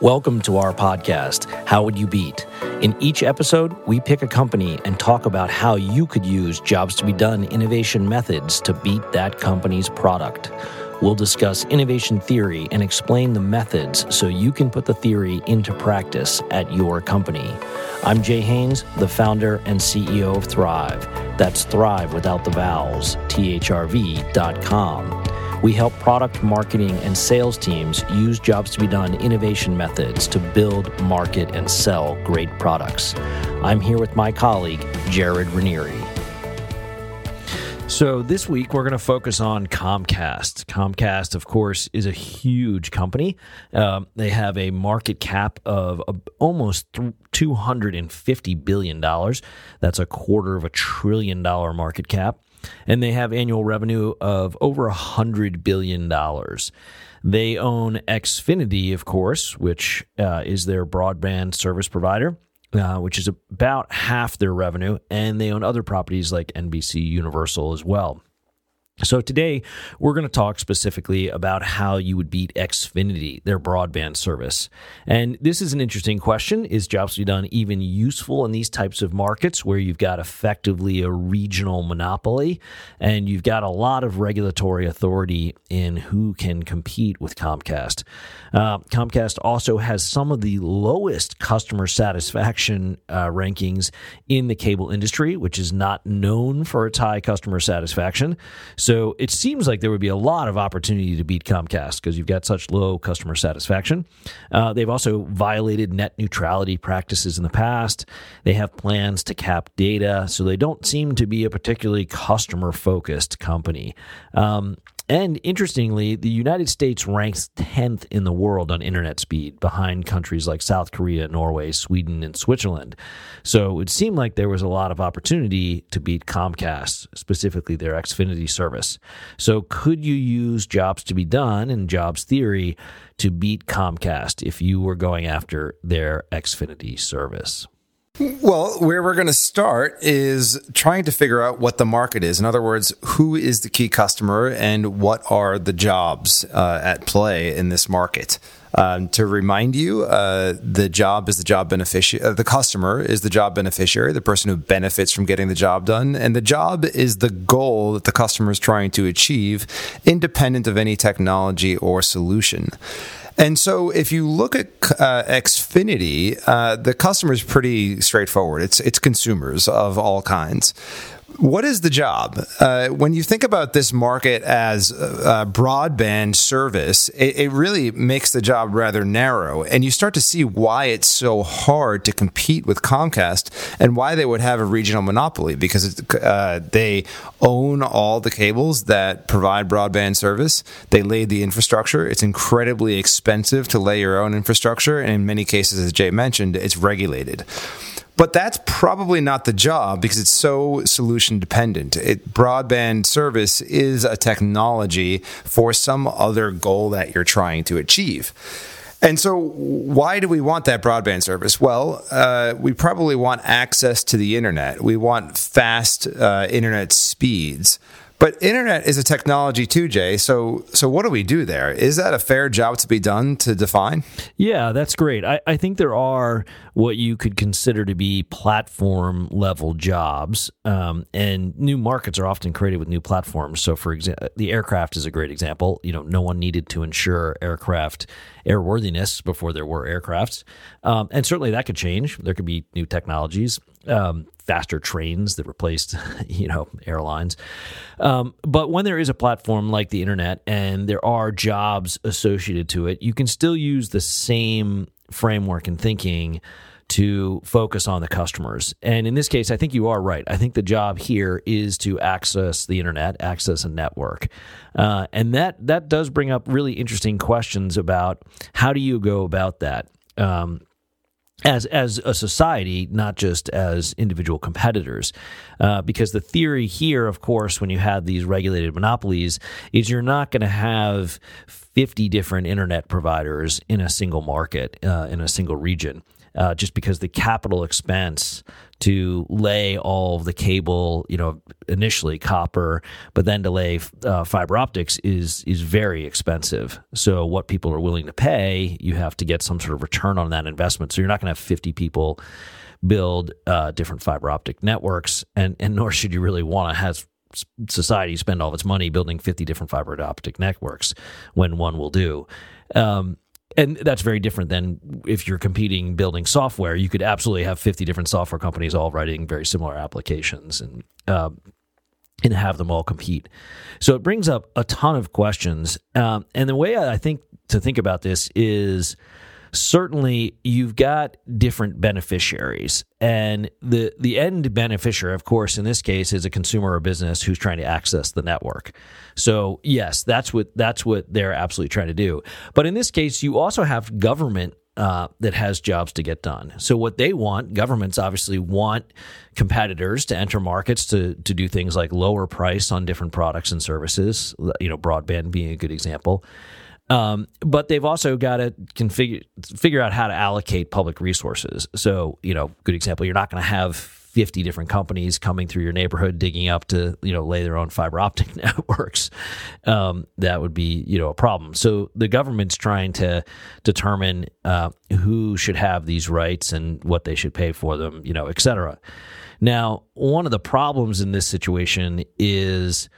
Welcome to our podcast, How Would You Beat? In each episode, we pick a company and talk about how you could use Jobs to Be Done innovation methods to beat that company's product. We'll discuss innovation theory and explain the methods so you can put the theory into practice at your company. I'm Jay Haynes, the founder and CEO of Thrive. That's Thrive without the vowels, thrv.com. We help product marketing and sales teams use jobs to be done innovation methods to build, market, and sell great products. I'm here with my colleague, Jared Ranere. So, this week we're going to focus on Comcast. Comcast, of course, is a huge company. Um, they have a market cap of almost $250 billion. That's a quarter of a trillion dollar market cap and they have annual revenue of over a hundred billion dollars. They own Xfinity, of course, which uh, is their broadband service provider. Uh, which is about half their revenue, and they own other properties like NBC Universal as well. So today we're going to talk specifically about how you would beat Xfinity, their broadband service. And this is an interesting question. Is jobs to be done even useful in these types of markets where you've got effectively a regional monopoly and you've got a lot of regulatory authority in who can compete with Comcast? Uh, Comcast also has some of the lowest customer satisfaction uh, rankings in the cable industry, which is not known for its high customer satisfaction. It seems like there would be a lot of opportunity to beat Comcast because you've got such low customer satisfaction. Uh, they've also violated net neutrality practices in the past. They have plans to cap data, so they don't seem to be a particularly customer focused company. Um, and interestingly, the United States ranks 10th in the world on internet speed behind countries like South Korea, Norway, Sweden, and Switzerland. So it would seem like there was a lot of opportunity to beat Comcast, specifically their Xfinity service. So could you use jobs to be done and jobs theory to beat Comcast if you were going after their Xfinity service? Well, where we're going to start is trying to figure out what the market is. In other words, who is the key customer and what are the jobs uh, at play in this market. Um, to remind you, uh, the job is the job beneficiary. Uh, the customer is the job beneficiary, the person who benefits from getting the job done, and the job is the goal that the customer is trying to achieve, independent of any technology or solution. And so, if you look at uh, Xfinity, uh, the customer is pretty straightforward. It's it's consumers of all kinds. What is the job? Uh, when you think about this market as a broadband service, it, it, really makes the job rather narrow. And you start to see why it's so hard to compete with Comcast and why they would have a regional monopoly because uh, they own all the cables that provide broadband service. They laid the infrastructure. It's incredibly expensive to lay your own infrastructure. And in many cases, as Jay mentioned, it's regulated. But that's probably not the job because it's so solution dependent. It, broadband service is a technology for some other goal that you're trying to achieve. And so, why do we want that broadband service? Well, uh, we probably want access to the internet. We want fast uh, internet speeds. But internet is a technology too, Jay. So, so what do we do there? Is that a fair job to be done to define? Yeah, that's great. I, I think there are what you could consider to be platform level jobs, um, and new markets are often created with new platforms. So, for example, the aircraft is a great example. You know, no one needed to ensure aircraft airworthiness before there were aircrafts, um, and certainly that could change. There could be new technologies. Um, faster trains that replaced, you know, airlines. Um, but when there is a platform like the internet and there are jobs associated to it, you can still use the same framework and thinking to focus on the customers. And in this case, I think you are right. I think the job here is to access the internet, access a network, uh, and that that does bring up really interesting questions about how do you go about that. Um, as as a society, not just as individual competitors, uh, because the theory here, of course, when you have these regulated monopolies, is you're not going to have fifty different internet providers in a single market uh, in a single region, uh, just because the capital expense to lay all of the cable, you know, initially copper, but then to lay uh, fiber optics is is very expensive. So what people are willing to pay, you have to get some sort of return on that investment. So you're not going to have 50 people build uh, different fiber optic networks, and and nor should you really want to have society spend all of its money building 50 different fiber optic networks when one will do. Um, and that's very different than if you're competing building software. You could absolutely have 50 different software companies all writing very similar applications and uh, and have them all compete. So it brings up a ton of questions. Um, and the way I think to think about this is certainly you've got different beneficiaries and the the end beneficiary of course in this case is a consumer or business who's trying to access the network so yes that's what that's what they're absolutely trying to do but in this case you also have government uh, that has jobs to get done. So what they want, governments obviously want competitors to enter markets to to do things like lower price on different products and services. You know, broadband being a good example. Um, but they've also got to configure figure out how to allocate public resources. So, you know, good example, you're not going to have 50 different companies coming through your neighborhood digging up to, you know, lay their own fiber optic networks. Um, that would be, you know, a problem. So the government's trying to determine uh, who should have these rights and what they should pay for them, you know, et cetera. Now, one of the problems in this situation is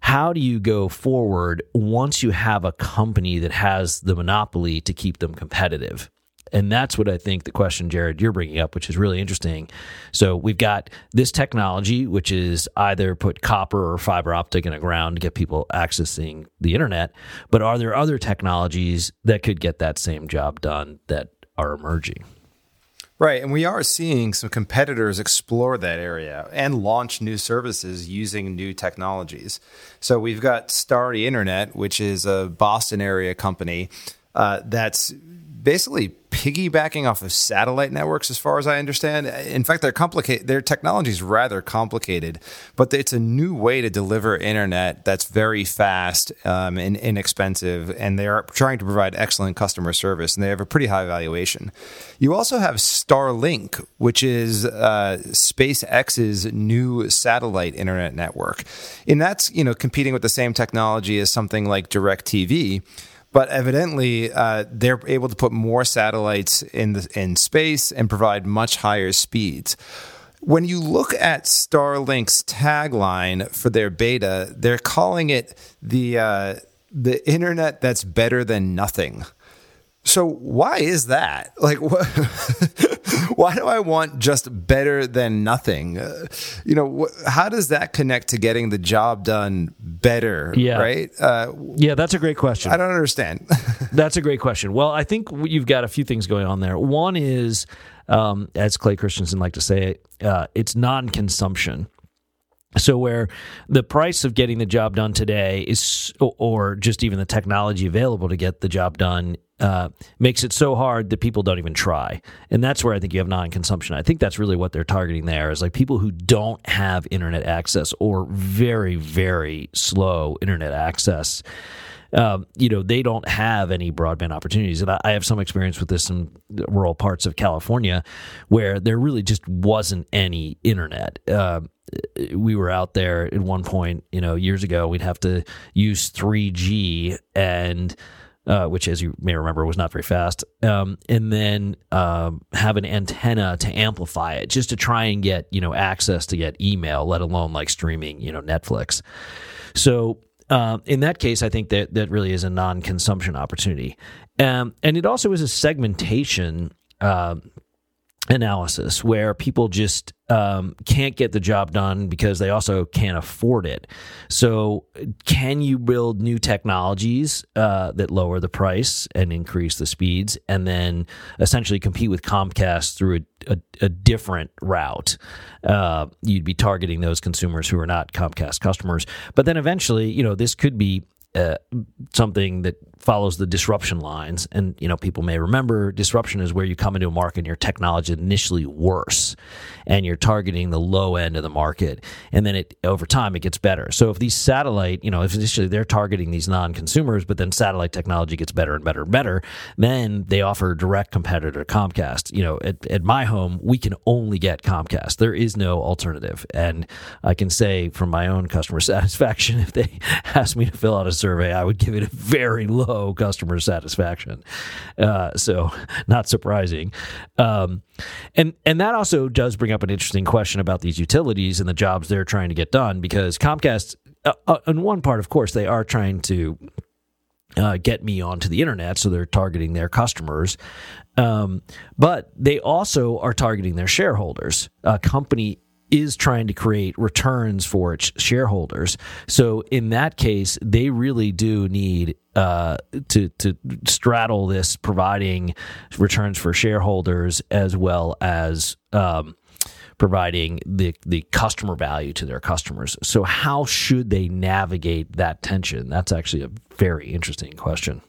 how do you go forward once you have a company that has the monopoly to keep them competitive? And that's what I think the question, Jared, you're bringing up, which is really interesting. So we've got this technology, which is either put copper or fiber optic in the ground to get people accessing the internet. But are there other technologies that could get that same job done that are emerging? Right. And we are seeing some competitors explore that area and launch new services using new technologies. So we've got Starry Internet, which is a Boston area company uh, that's basically piggybacking off of satellite networks, as far as I understand. In fact, they're. Their technology is rather complicated, but it's a new way to deliver internet that's very fast um, and inexpensive, and they are trying to provide excellent customer service, and they have a pretty high valuation. You also have Starlink, which is uh, SpaceX's new satellite internet network, and that's you know competing with the same technology as something like DirecTV but evidently uh, they're able to put more satellites in the, in space and provide much higher speeds. When you look at Starlink's tagline for their beta, they're calling it the uh, the internet that's better than nothing. So why is that? Like, what, why do I want just better than nothing? Uh, you know, wh- how does that connect to getting the job done better? Yeah. Right. Uh, yeah, that's a great question. I don't understand. that's a great question. Well, I think you've got a few things going on there. One is, um, as Clay Christensen like to say, uh, it's non-consumption. So where the price of getting the job done today is, or just even the technology available to get the job done uh, makes it so hard that people don't even try. And that's where I think you have non consumption. I think that's really what they're targeting there is like people who don't have internet access or very, very slow internet access. Um, you know, they don't have any broadband opportunities. And I, I have some experience with this in rural parts of California where there really just wasn't any internet. Uh, we were out there at one point, you know, years ago, we'd have to use 3G and uh, which, as you may remember, was not very fast, um, and then um, have an antenna to amplify it, just to try and get you know access to get email, let alone like streaming, you know, Netflix. So uh, in that case, I think that that really is a non-consumption opportunity, um, and it also is a segmentation. Uh, analysis where people just um, can't get the job done because they also can't afford it. So, can you build new technologies uh, that lower the price and increase the speeds, and then essentially compete with Comcast through a, a, a different route? Uh, you'd be targeting those consumers who are not Comcast customers, but then eventually, you know, this could be uh, something that follows the disruption lines. And you know, people may remember disruption is where you come into a market and your technology is initially worse, and you're targeting the low end of the market, and then it over time it gets better. So if these satellite, you know, if initially they're targeting these non-consumers, but then satellite technology gets better and better and better, then they offer direct competitor to Comcast. You know, at, at my home, we can only get Comcast. There is no alternative, and I can say from my own customer satisfaction, if they ask me to fill out a survey, I would give it a very low customer satisfaction. Uh, so not surprising. Um, and and that also does bring up an interesting question about these utilities and the jobs they're trying to get done because Comcast, uh, uh, in one part, of course, they are trying to. Uh, get me onto the internet, so they're targeting their customers, um, but they also are targeting their shareholders. A company is trying to create returns for its shareholders. So in that case, they really do need uh, to to straddle this, providing returns for shareholders as well as um, providing the the customer value to their customers. So how should they navigate that tension? That's actually a very interesting question.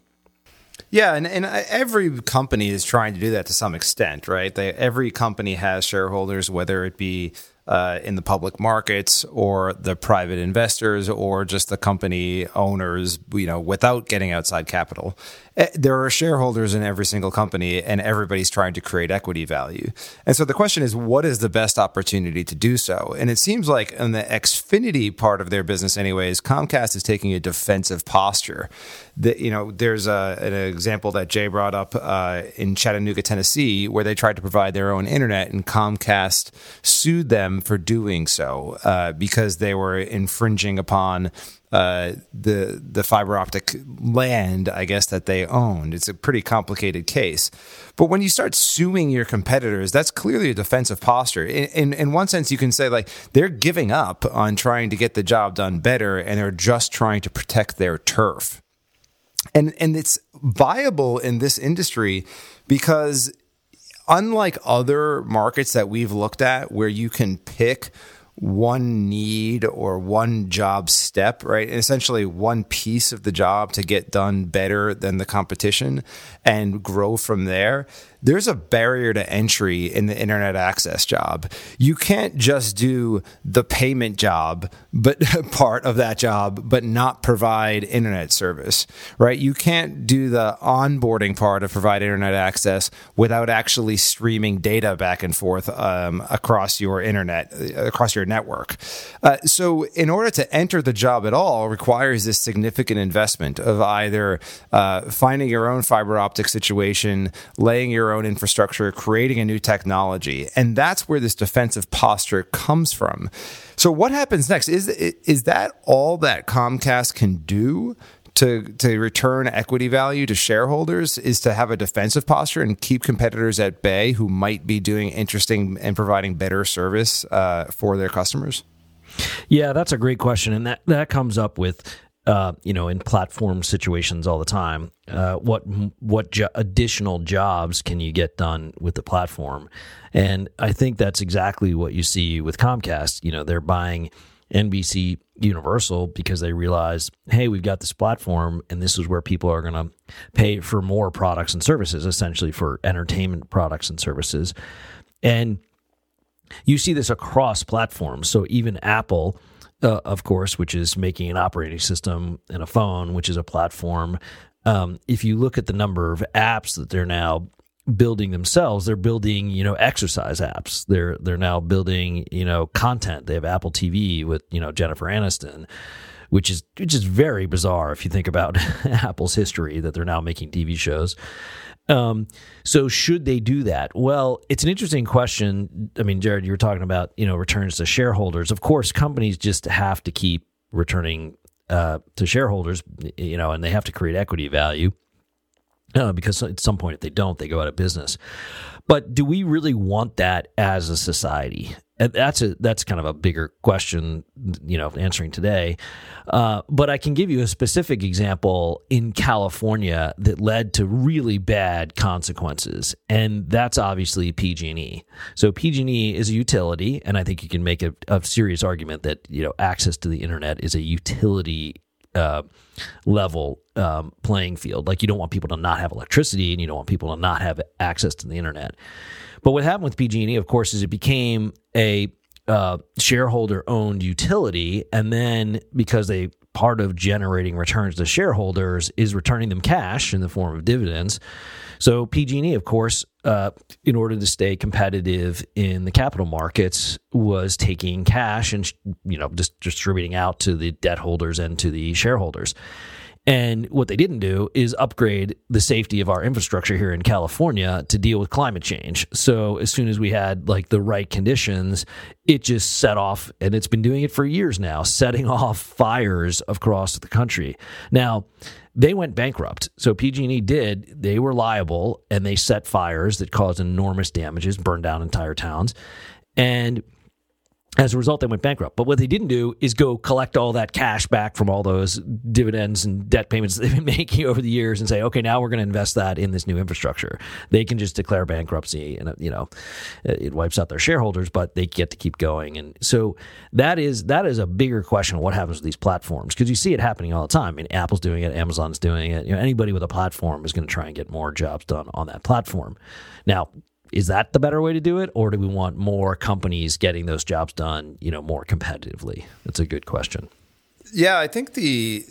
Yeah, and, and every company is trying to do that to some extent, right? They, every company has shareholders, whether it be uh, in the public markets or the private investors or just the company owners, you know, without getting outside capital. Eh, there are shareholders in every single company and everybody's trying to create equity value. And so the question is, what is the best opportunity to do so? And it seems like in the Xfinity part of their business, anyways, Comcast is taking a defensive posture. That you know, there's a, an example that Jay brought up uh, in Chattanooga, Tennessee, where they tried to provide their own internet, and Comcast sued them for doing so uh, because they were infringing upon uh, the the fiber optic land, I guess that they owned. It's a pretty complicated case. But when you start suing your competitors, that's clearly a defensive posture. In, in, in one sense, you can say like they're giving up on trying to get the job done better, and they're just trying to protect their turf. And and it's viable in this industry because unlike other markets that we've looked at, where you can pick one need or one job step, right? And Essentially, one piece of the job to get done better than the competition and grow from there there's a barrier to entry in the internet access job. You can't just do the payment job, but part of that job, but not provide internet service, right? You can't do the onboarding part of provide internet access without actually streaming data back and forth um, across your internet, uh, across your network. Uh, so, in order to enter the job at all, requires this significant investment of either uh, finding your own fiber optic situation, laying your own infrastructure, creating a new technology. And that's where this defensive posture comes from. So what happens next? Is is that all that Comcast can do to to return equity value to shareholders is to have a defensive posture and keep competitors at bay who might be doing interesting and providing better service uh, for their customers? Yeah, that's a great question, and that that comes up with uh, you know, in platform situations all the time. Uh, what what jo- additional jobs can you get done with the platform? And I think that's exactly what you see with Comcast. You know, they're buying NBC Universal because they realize, hey, we've got this platform, and this is where people are going to pay for more products and services, essentially for entertainment products and services. And you see this across platforms. So even Apple uh, of course, which is making an operating system and a phone, which is a platform. Um, if you look at the number of apps that they're now building themselves, they're building you know exercise apps. They're they're now building you know content. They have Apple TV with you know Jennifer Aniston. Which is which is very bizarre if you think about Apple's history that they're now making TV shows. Um, so should they do that? Well, it's an interesting question. I mean, Jared, you were talking about you know returns to shareholders. Of course, companies just have to keep returning uh, to shareholders, you know, and they have to create equity value. Uh, because at some point, if they don't, they go out of business. But do we really want that as a society? That's a that's kind of a bigger question, you know, answering today. Uh, but I can give you a specific example in California that led to really bad consequences, and that's obviously PG&E. So PG&E is a utility, and I think you can make a, a serious argument that you know access to the internet is a utility uh, level um, playing field. Like you don't want people to not have electricity, and you don't want people to not have access to the internet. But what happened with PG&E, of course, is it became a uh, shareholder owned utility, and then because they part of generating returns to shareholders is returning them cash in the form of dividends. So PG&E, of course, uh, in order to stay competitive in the capital markets, was taking cash and you know just distributing out to the debt holders and to the shareholders. And what they didn't do is upgrade the safety of our infrastructure here in California to deal with climate change. So as soon as we had like the right conditions, it just set off, and it's been doing it for years now, setting off fires across the country. Now, they went bankrupt. So PG&E did. They were liable, and they set fires that caused enormous damages, burned down entire towns, and as a result, they went bankrupt. But what they didn't do is go collect all that cash back from all those dividends and debt payments they've been making over the years and say, okay, now we're going to invest that in this new infrastructure. They can just declare bankruptcy and, uh, you know, it wipes out their shareholders, but they get to keep going. And so that is, that is a bigger question of what happens with these platforms because you see it happening all the time. I mean, Apple's doing it, Amazon's doing it. You know, anybody with a platform is going to try and get more jobs done on that platform. Now, is that the better way to do it or do we want more companies getting those jobs done you know more competitively? That's a good question. Yeah i think the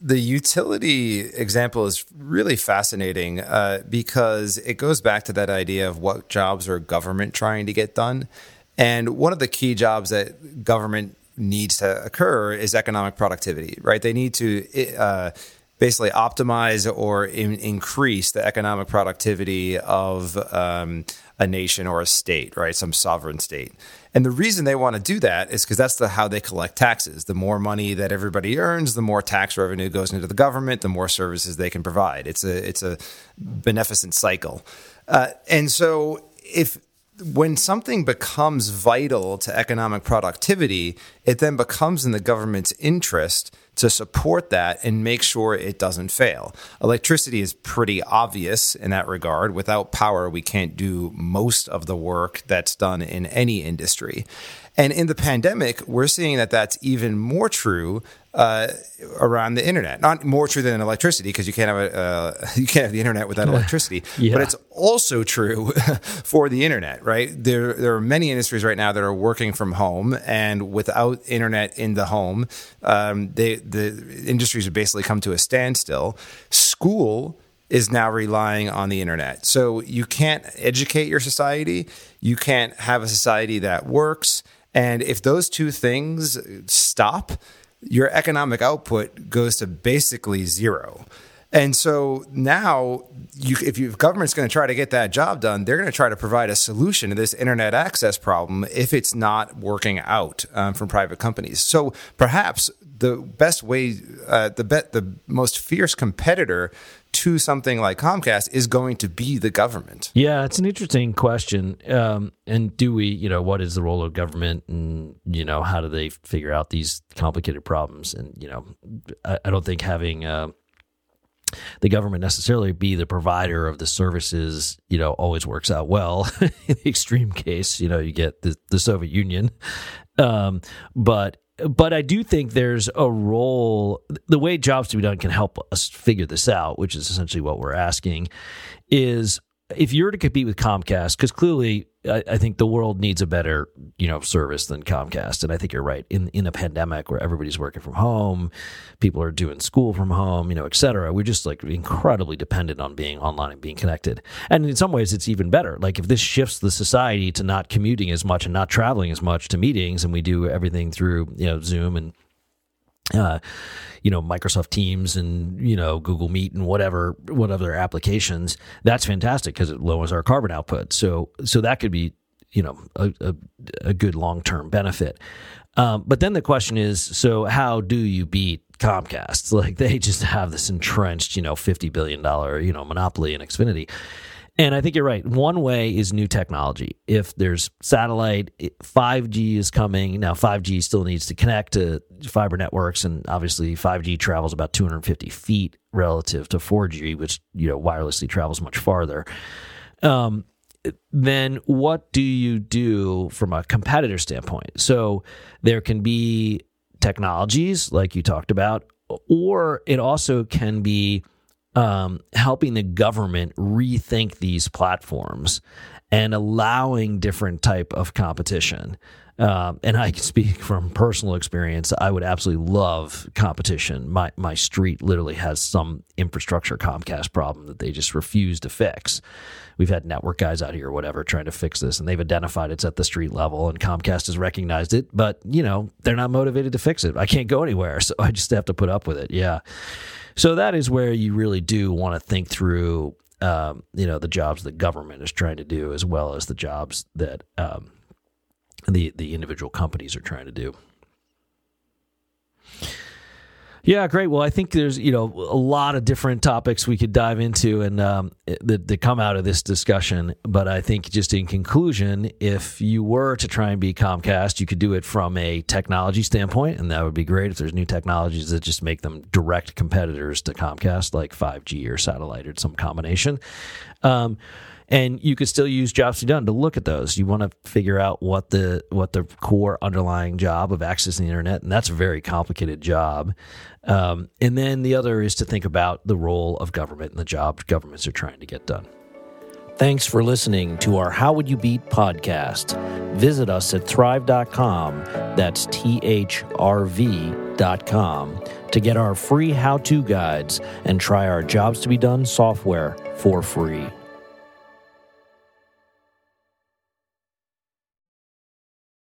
the utility example is really fascinating uh, because it goes back to that idea of what jobs are government trying to get done. And one of the key jobs that government needs to occur is economic productivity right? They need to uh, basically optimize or in, increase the economic productivity of um, a nation or a state, right? Some sovereign state. And the reason they want to do that is because that's the, how they collect taxes. The more money that everybody earns, the more tax revenue goes into the government, the more services they can provide. It's a it's a beneficent cycle. Uh, and so if when something becomes vital to economic productivity, it then becomes in the government's interest to support that and make sure it doesn't fail. Electricity is pretty obvious in that regard. Without power, we can't do most of the work that's done in any industry. And in the pandemic, we're seeing that that's even more true uh, around the internet. Not more true than electricity because you can't have a uh, you can't have the internet without electricity. yeah. But it's also true for the internet, right? There there are many industries right now that are working from home, and without internet in the home, um, they the industries have basically come to a standstill. School is now relying on the internet. So you can't educate your society. You can't have a society that works. And if those two things stop, your economic output goes to basically zero. And so now, you, if you, if government's going to try to get that job done, they're going to try to provide a solution to this internet access problem if it's not working out um, from private companies. So perhaps the best way, uh, the bet, the most fierce competitor to something like Comcast is going to be the government? Yeah, it's an interesting question. Um, and do we, you know, what is the role of government, and you know, how do they figure out these complicated problems? And you know, I, I don't think having uh, the government necessarily be the provider of the services, you know, always works out well. In the extreme case, you know, you get the, the Soviet Union. Um, but but I do think there's a role. The way jobs to be done can help us figure this out, which is essentially what we're asking. Is if you're to compete with Comcast, because clearly I, I, think the world needs a better, you know, service than Comcast, and I think you're right. In in a pandemic where everybody's working from home, people are doing school from home, you know, et cetera. We're just like incredibly dependent on being online and being connected. And in some ways, it's even better. Like if this shifts the society to not commuting as much and not traveling as much to meetings, and we do everything through you know Zoom and uh, you know Microsoft Teams and you know Google Meet and whatever whatever applications. That's fantastic because it lowers our carbon output. So so that could be you know a, a, a good long term benefit. Um, but then the question is, so how do you beat Comcast? Like they just have this entrenched, you know, fifty billion dollar you know monopoly in Xfinity. And I think you're right. One way is new technology. If there's satellite, 5G is coming. Now, 5G still needs to connect to fiber networks, and obviously, 5G travels about 250 feet relative to 4G, which you know wirelessly travels much farther. Um, then what do you do from a competitor standpoint? So there can be technologies like you talked about or it also can be um, helping the government rethink these platforms and allowing different type of competition. Um, and I can speak from personal experience. I would absolutely love competition. My my street literally has some infrastructure Comcast problem that they just refuse to fix. We've had network guys out here, or whatever, trying to fix this, and they've identified it's at the street level, and Comcast has recognized it. But you know, they're not motivated to fix it. I can't go anywhere, so I just have to put up with it. Yeah. So that is where you really do want to think through, um, you know, the jobs that government is trying to do, as well as the jobs that um, the the individual companies are trying to do. Yeah, great. Well, I think there's you know a lot of different topics we could dive into and um, that, that come out of this discussion. But I think just in conclusion, if you were to try and be Comcast, you could do it from a technology standpoint, and that would be great. If there's new technologies that just make them direct competitors to Comcast, like 5G or satellite or some combination. Um, and you could still use jobs to be done to look at those. You want to figure out what the what the core underlying job of accessing the internet, and that's a very complicated job. Um, and then the other is to think about the role of government and the job governments are trying to get done. Thanks for listening to our How Would You Beat podcast. Visit us at thrive.com, that's T H R V.com, to get our free how to guides and try our Jobs to Be Done software for free.